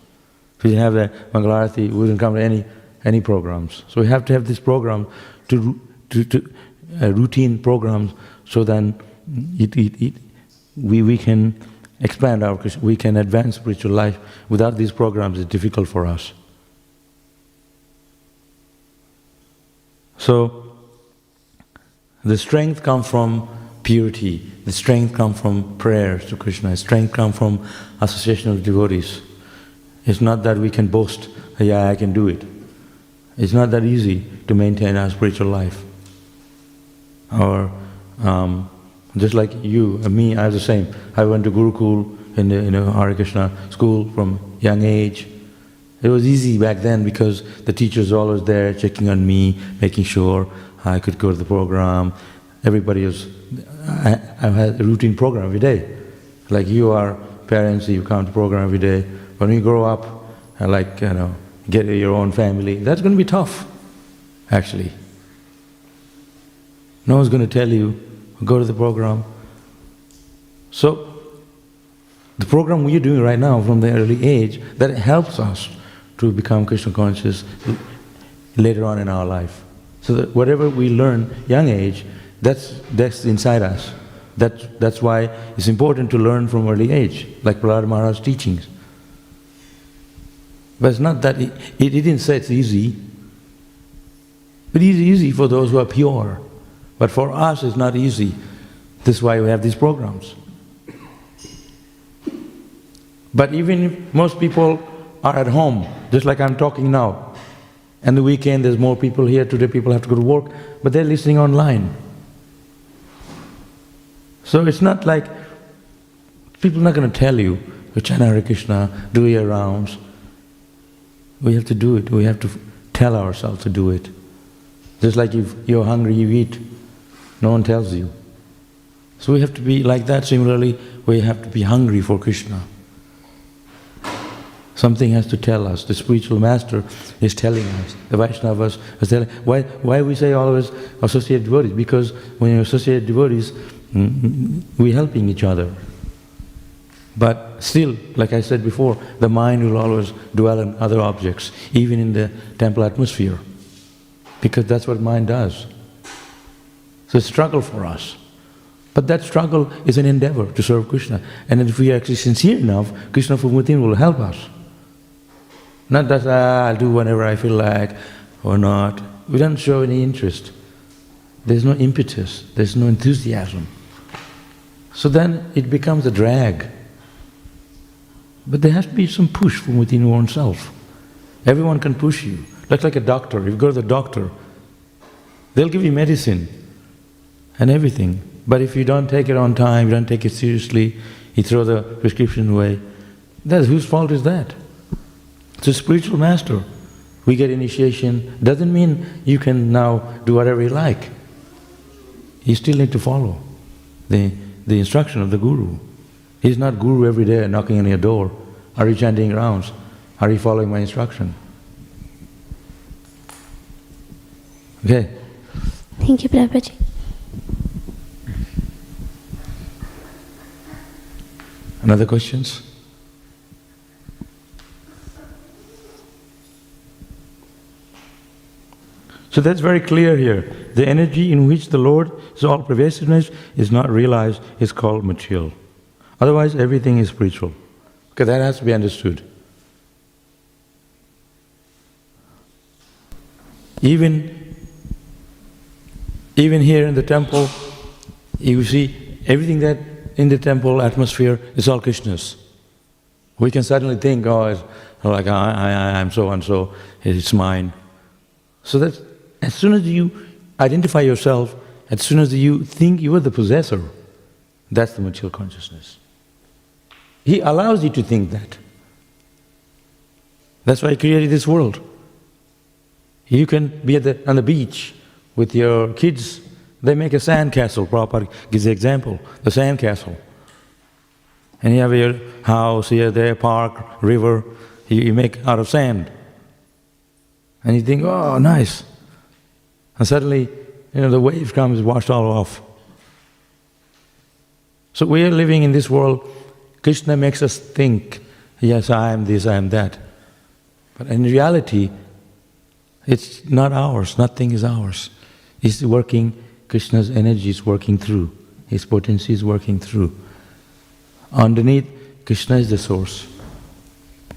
If we didn't have the Mangalarati, we wouldn't come to any, any programs. So we have to have this program to, to, to uh, routine programs so then it, it, it, we, we can expand our, we can advance spiritual life. Without these programs, it's difficult for us. So, the strength comes from purity, the strength comes from prayers to Krishna, the strength comes from association of devotees. It's not that we can boast, yeah, I can do it. It's not that easy to maintain our spiritual life. Or um, just like you me, I was the same. I went to Gurukul in the you know, Hare Krishna school from young age. It was easy back then because the teachers were always there checking on me, making sure I could go to the program. Everybody was, I, I had a routine program every day. Like you are parents, you come to program every day. When you grow up, like, you know, get your own family, that's going to be tough, actually. No one's going to tell you, go to the program. So, the program we are doing right now from the early age, that helps us to become Krishna conscious later on in our life. So that whatever we learn young age, that's, that's inside us. That's, that's why it's important to learn from early age, like Prahlad Maharaj's teachings. But it's not that, it, it didn't say it's easy. But it's easy for those who are pure. But for us, it's not easy. This is why we have these programs. But even if most people are at home, just like I'm talking now, and the weekend there's more people here, today people have to go to work, but they're listening online. So it's not like people are not going to tell you, oh, chant Hare Krishna, do your rounds. We have to do it. We have to tell ourselves to do it. Just like if you're hungry, you eat. No one tells you. So we have to be like that. Similarly, we have to be hungry for Krishna. Something has to tell us. The spiritual master is telling us. The Vaishnavas are telling. Why? Why we say always associate devotees? Because when you associate devotees, mm, mm, we're helping each other. But still, like I said before, the mind will always dwell on other objects, even in the temple atmosphere, because that's what mind does. So it's a struggle for us. But that struggle is an endeavor to serve Krishna. And if we are actually sincere enough, Krishna from within will help us. Not that I'll do whenever I feel like or not. We don't show any interest. There's no impetus, there's no enthusiasm. So then it becomes a drag. But there has to be some push from within your own self. Everyone can push you. Like like a doctor. If you go to the doctor, they'll give you medicine and everything. But if you don't take it on time, you don't take it seriously, you throw the prescription away, that's whose fault is that? It's a spiritual master. We get initiation, doesn't mean you can now do whatever you like. You still need to follow the, the instruction of the guru. He's not guru every day knocking on your door. Are you chanting rounds? Are you following my instruction? Okay. Thank you, Prabhuji. Another questions? So that's very clear here. The energy in which the Lord is all pervasiveness is not realized, is called material. Otherwise, everything is spiritual. Okay, that has to be understood. Even, even here in the temple, you see everything that in the temple atmosphere is all Krishna's. We can suddenly think, oh, like I, I, I'm so and so, it's mine. So that as soon as you identify yourself, as soon as you think you are the possessor, that's the material consciousness. He allows you to think that. That's why He created this world. You can be at the, on the beach with your kids, they make a sand castle. Prabhupada gives the example, the sand castle. And you have your house here, there, park, river, you, you make out of sand. And you think, oh, nice. And suddenly, you know, the wave comes, washed all off. So we are living in this world. Krishna makes us think, yes, I am this, I am that. But in reality, it's not ours, nothing is ours. It's working, Krishna's energy is working through, his potency is working through. Underneath, Krishna is the source.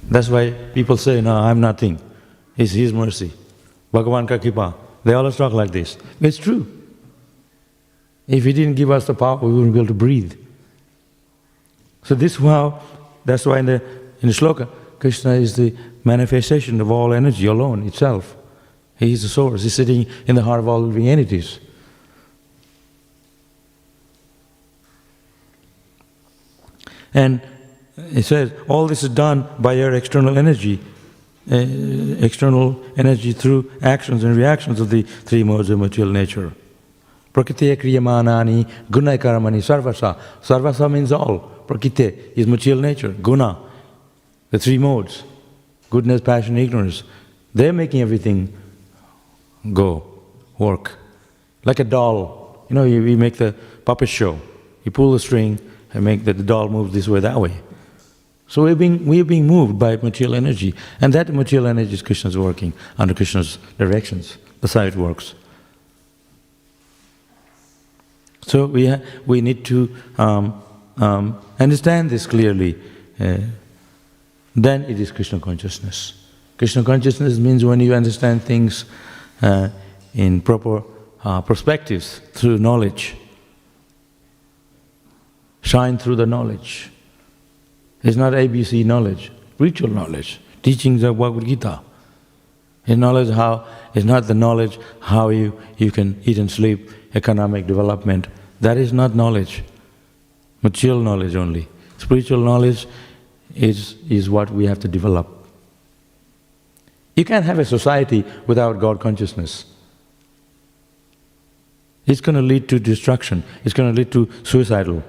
That's why people say, no, I'm nothing. It's his mercy. Bhagavan ka kripa. They always talk like this. It's true. If he didn't give us the power, we wouldn't be able to breathe. So this how, that's why in the, in the sloka, Krishna is the manifestation of all energy alone itself. He is the source. He's sitting in the heart of all living entities. And it says all this is done by your external energy, uh, external energy through actions and reactions of the three modes of material nature. Prakriti kriyamanani guna karamani sarvasa. Sarvasa means all. Prakriti is material nature. Guna, the three modes. Goodness, passion, ignorance. They're making everything go, work. Like a doll. You know, you, we make the puppet show. You pull the string and make the doll move this way, that way. So we're being, we're being moved by material energy. And that material energy is Krishna's working under Krishna's directions. That's how it works. So we, ha- we need to um, um, understand this clearly. Uh, then it is Krishna consciousness. Krishna consciousness means when you understand things uh, in proper uh, perspectives through knowledge, shine through the knowledge. It's not ABC knowledge, spiritual knowledge, teachings of Bhagavad Gita. It's knowledge how, it's not the knowledge how you, you can eat and sleep, economic development. That is not knowledge, material knowledge only. Spiritual knowledge is, is what we have to develop. You can't have a society without God consciousness. It's going to lead to destruction. It's going to lead to suicidal.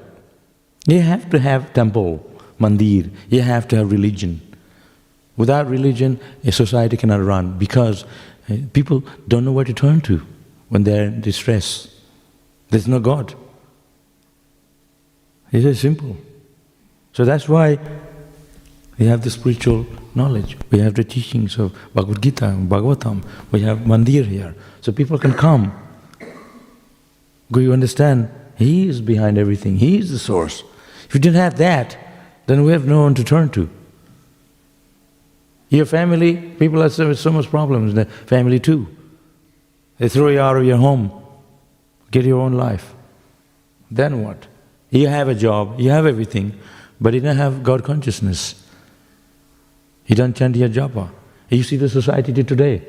You have to have temple, mandir. You have to have religion. Without religion, a society cannot run because uh, people don't know where to turn to when they're in distress. There's no God. It's very simple. So that's why we have the spiritual knowledge. We have the teachings of Bhagavad Gita and Bhagavatam. We have mandir here. So people can come. Do you understand? He is behind everything. He is the source. If you didn't have that, then we have no one to turn to. Your family, people have so, much problems in the family too. They throw you out of your home, get your own life. Then what? You have a job, you have everything, but you don't have God consciousness. You don't chant your japa. You see the society today.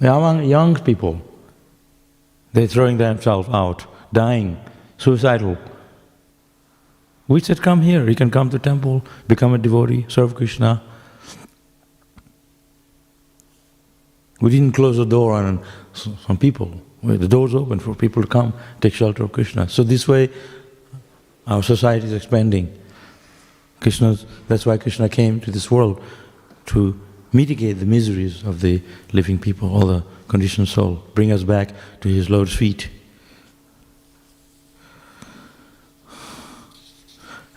Among young people, they're throwing themselves out, dying, suicidal. We said, come here, you can come to temple, become a devotee, serve Krishna. We didn't close the door on some people. The door's open for people to come, take shelter of Krishna. So this way, our society is expanding. Krishna's, that's why Krishna came to this world, to mitigate the miseries of the living people, all the conditioned soul, bring us back to his Lord's feet.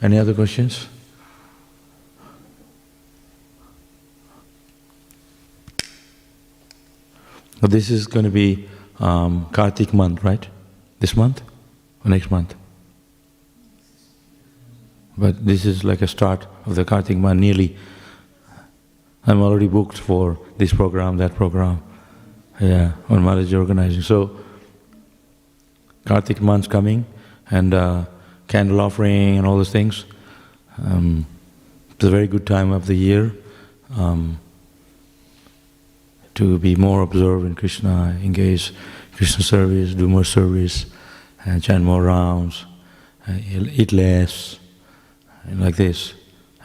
Any other questions? This is going to be um, Kartik month, right? This month or next month? But this is like a start of the Kartik month, nearly. I'm already booked for this program, that program. Yeah, on marriage organizing. So, Kartik month's coming, and uh, candle offering and all those things. Um, it's a very good time of the year um, to be more observant in Krishna, engage Krishna service, do more service, uh, chant more rounds, uh, eat less, and like this,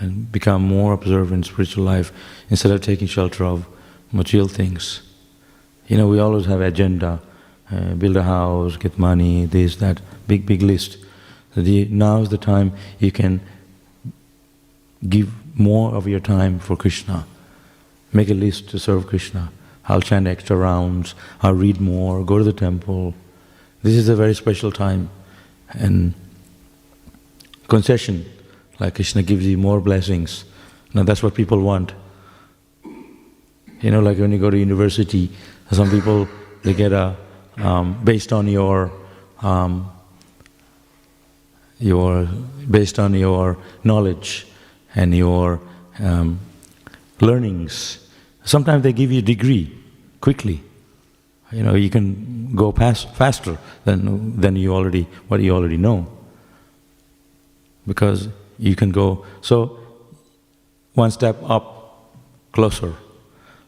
and become more observant in spiritual life instead of taking shelter of material things. You know, we always have agenda, uh, build a house, get money, this, that, big, big list. The, now is the time you can give more of your time for Krishna. Make a list to serve Krishna. I'll chant extra rounds, I'll read more, go to the temple. This is a very special time. And concession, like Krishna gives you more blessings. Now that's what people want. You know, like when you go to university, some people they get a um, based on your um, your based on your knowledge and your um, learnings. Sometimes they give you a degree quickly. You know, you can go past faster than than you already what you already know. Because you can go so one step up closer.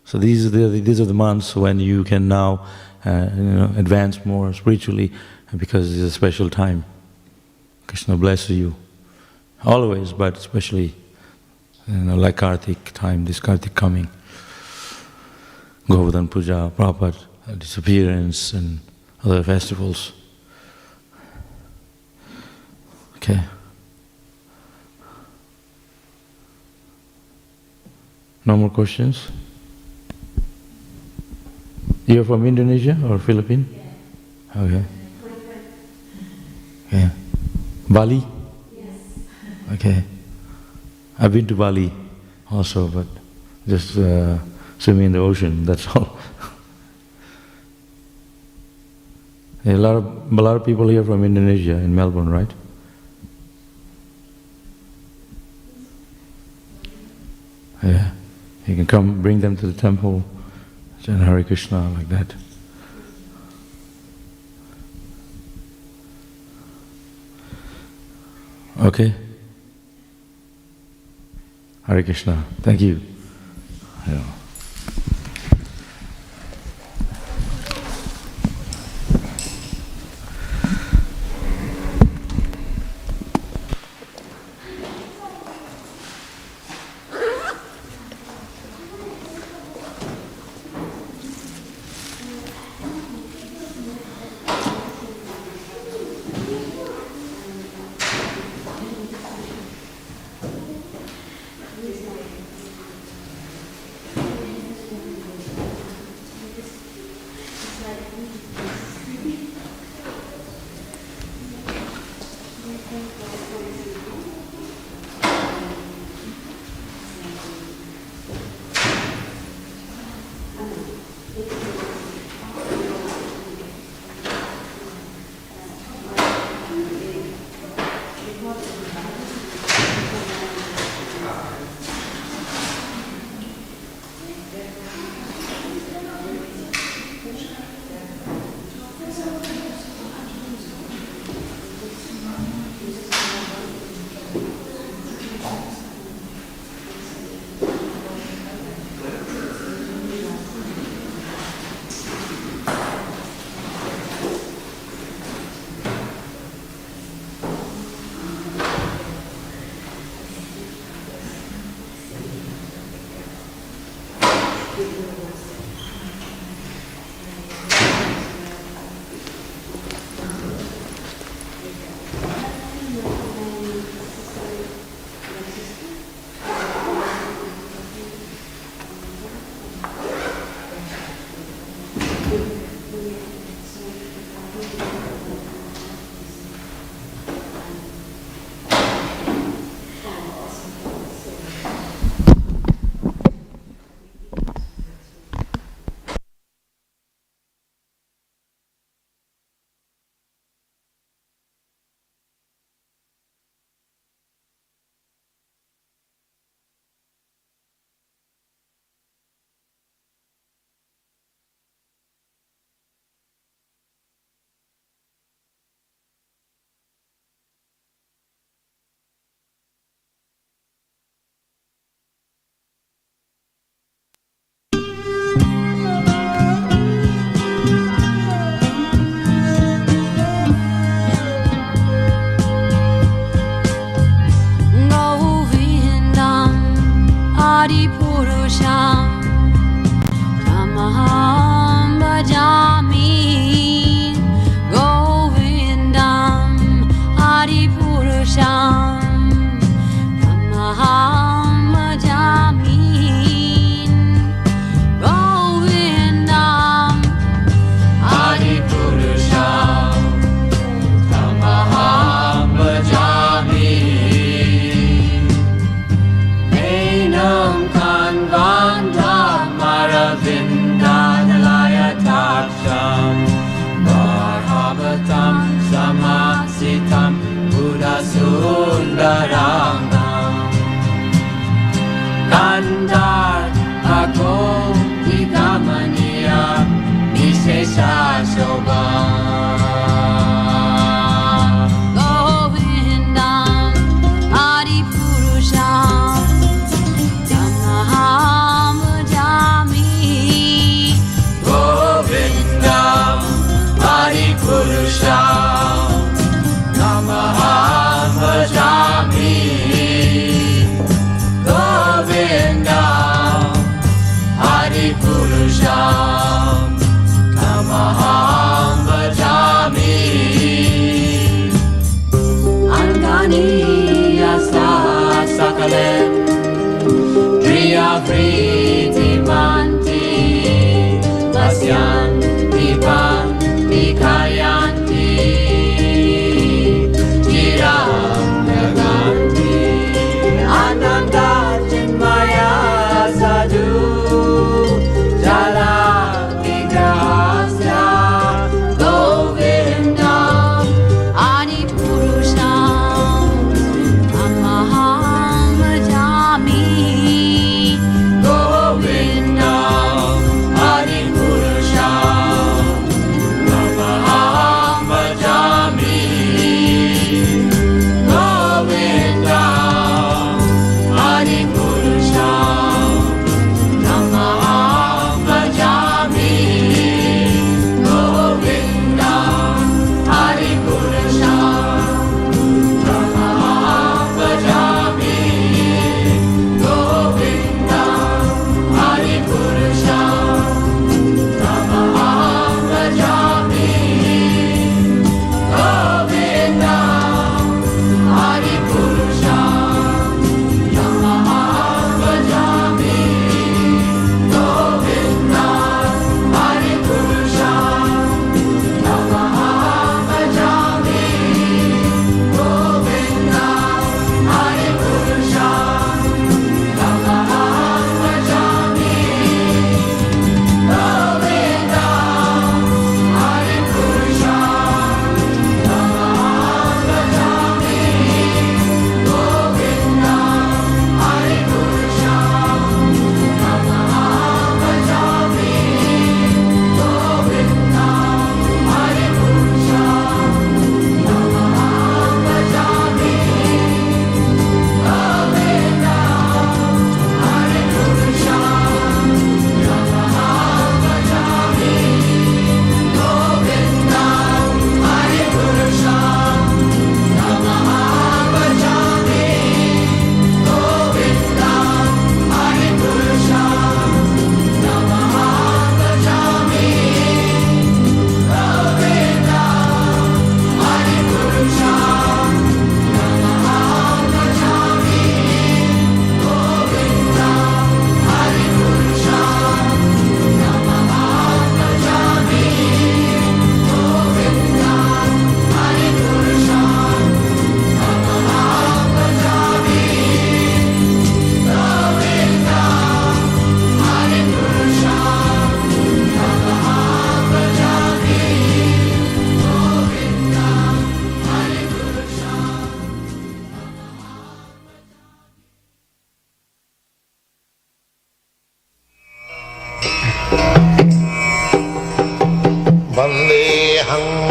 So these are the these are the months when you can now uh, you know advance more spiritually because it's a special time. Krishna bless you always, but especially you know like Kartik time, this Kartik coming. Govardhan Puja, Prabhupada disappearance and other festivals. Okay. No more questions? You're from Indonesia or Philippines? Okay. Yeah. Bali? Yes. Okay. I've been to Bali also, but just uh, swimming in the ocean, that's all. a lot of a lot of people here from Indonesia in Melbourne, right? Yeah. You can come bring them to the temple, chant Hare Krishna like that. Okay? Hare Krishna. Thank you. Yeah.